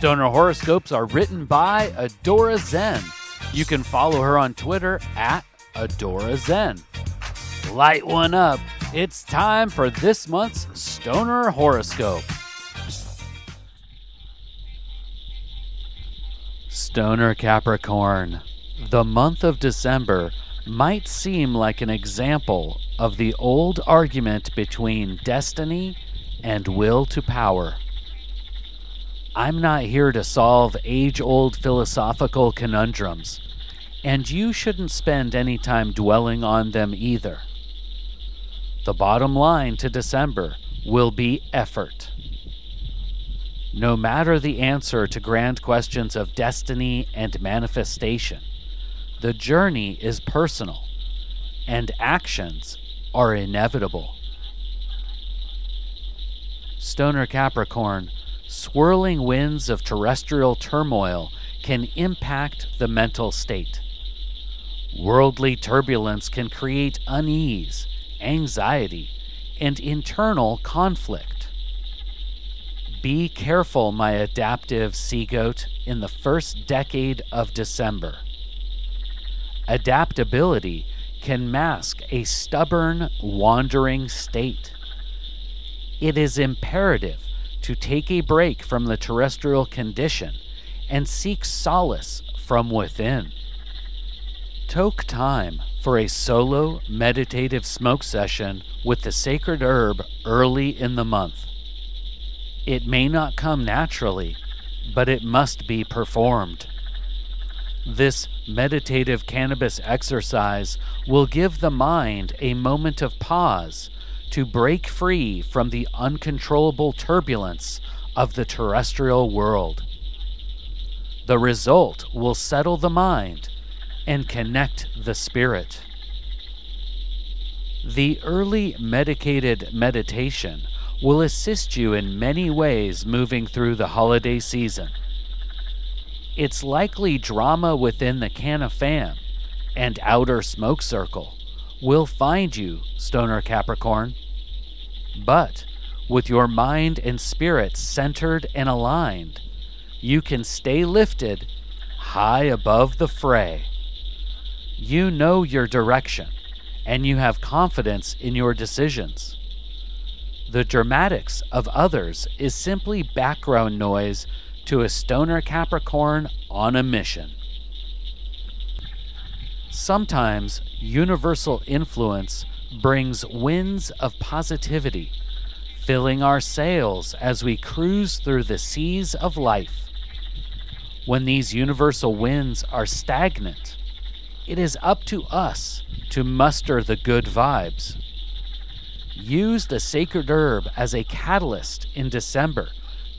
Stoner horoscopes are written by Adora Zen. You can follow her on Twitter at Adora Zen. Light one up. It's time for this month's Stoner horoscope. Stoner Capricorn. The month of December might seem like an example of the old argument between destiny and will to power. I'm not here to solve age old philosophical conundrums, and you shouldn't spend any time dwelling on them either. The bottom line to December will be effort. No matter the answer to grand questions of destiny and manifestation, the journey is personal and actions are inevitable. Stoner Capricorn, swirling winds of terrestrial turmoil can impact the mental state. Worldly turbulence can create unease, anxiety, and internal conflict. Be careful, my adaptive sea goat, in the first decade of December. Adaptability can mask a stubborn, wandering state. It is imperative to take a break from the terrestrial condition and seek solace from within. Toke time for a solo meditative smoke session with the sacred herb early in the month. It may not come naturally, but it must be performed. This meditative cannabis exercise will give the mind a moment of pause to break free from the uncontrollable turbulence of the terrestrial world. The result will settle the mind and connect the spirit. The early medicated meditation will assist you in many ways moving through the holiday season. It's likely drama within the Canna Fam and outer smoke circle will find you, Stoner Capricorn. But with your mind and spirit centered and aligned, you can stay lifted high above the fray. You know your direction and you have confidence in your decisions. The dramatics of others is simply background noise to a stoner Capricorn on a mission. Sometimes universal influence brings winds of positivity, filling our sails as we cruise through the seas of life. When these universal winds are stagnant, it is up to us to muster the good vibes. Use the sacred herb as a catalyst in December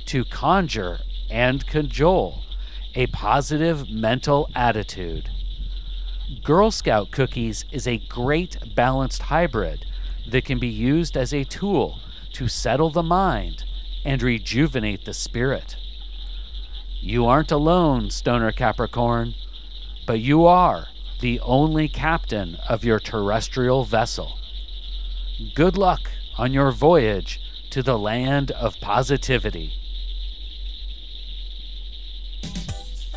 to conjure and cajole a positive mental attitude. Girl Scout cookies is a great balanced hybrid that can be used as a tool to settle the mind and rejuvenate the spirit. You aren't alone, Stoner Capricorn, but you are the only captain of your terrestrial vessel. Good luck on your voyage to the land of positivity.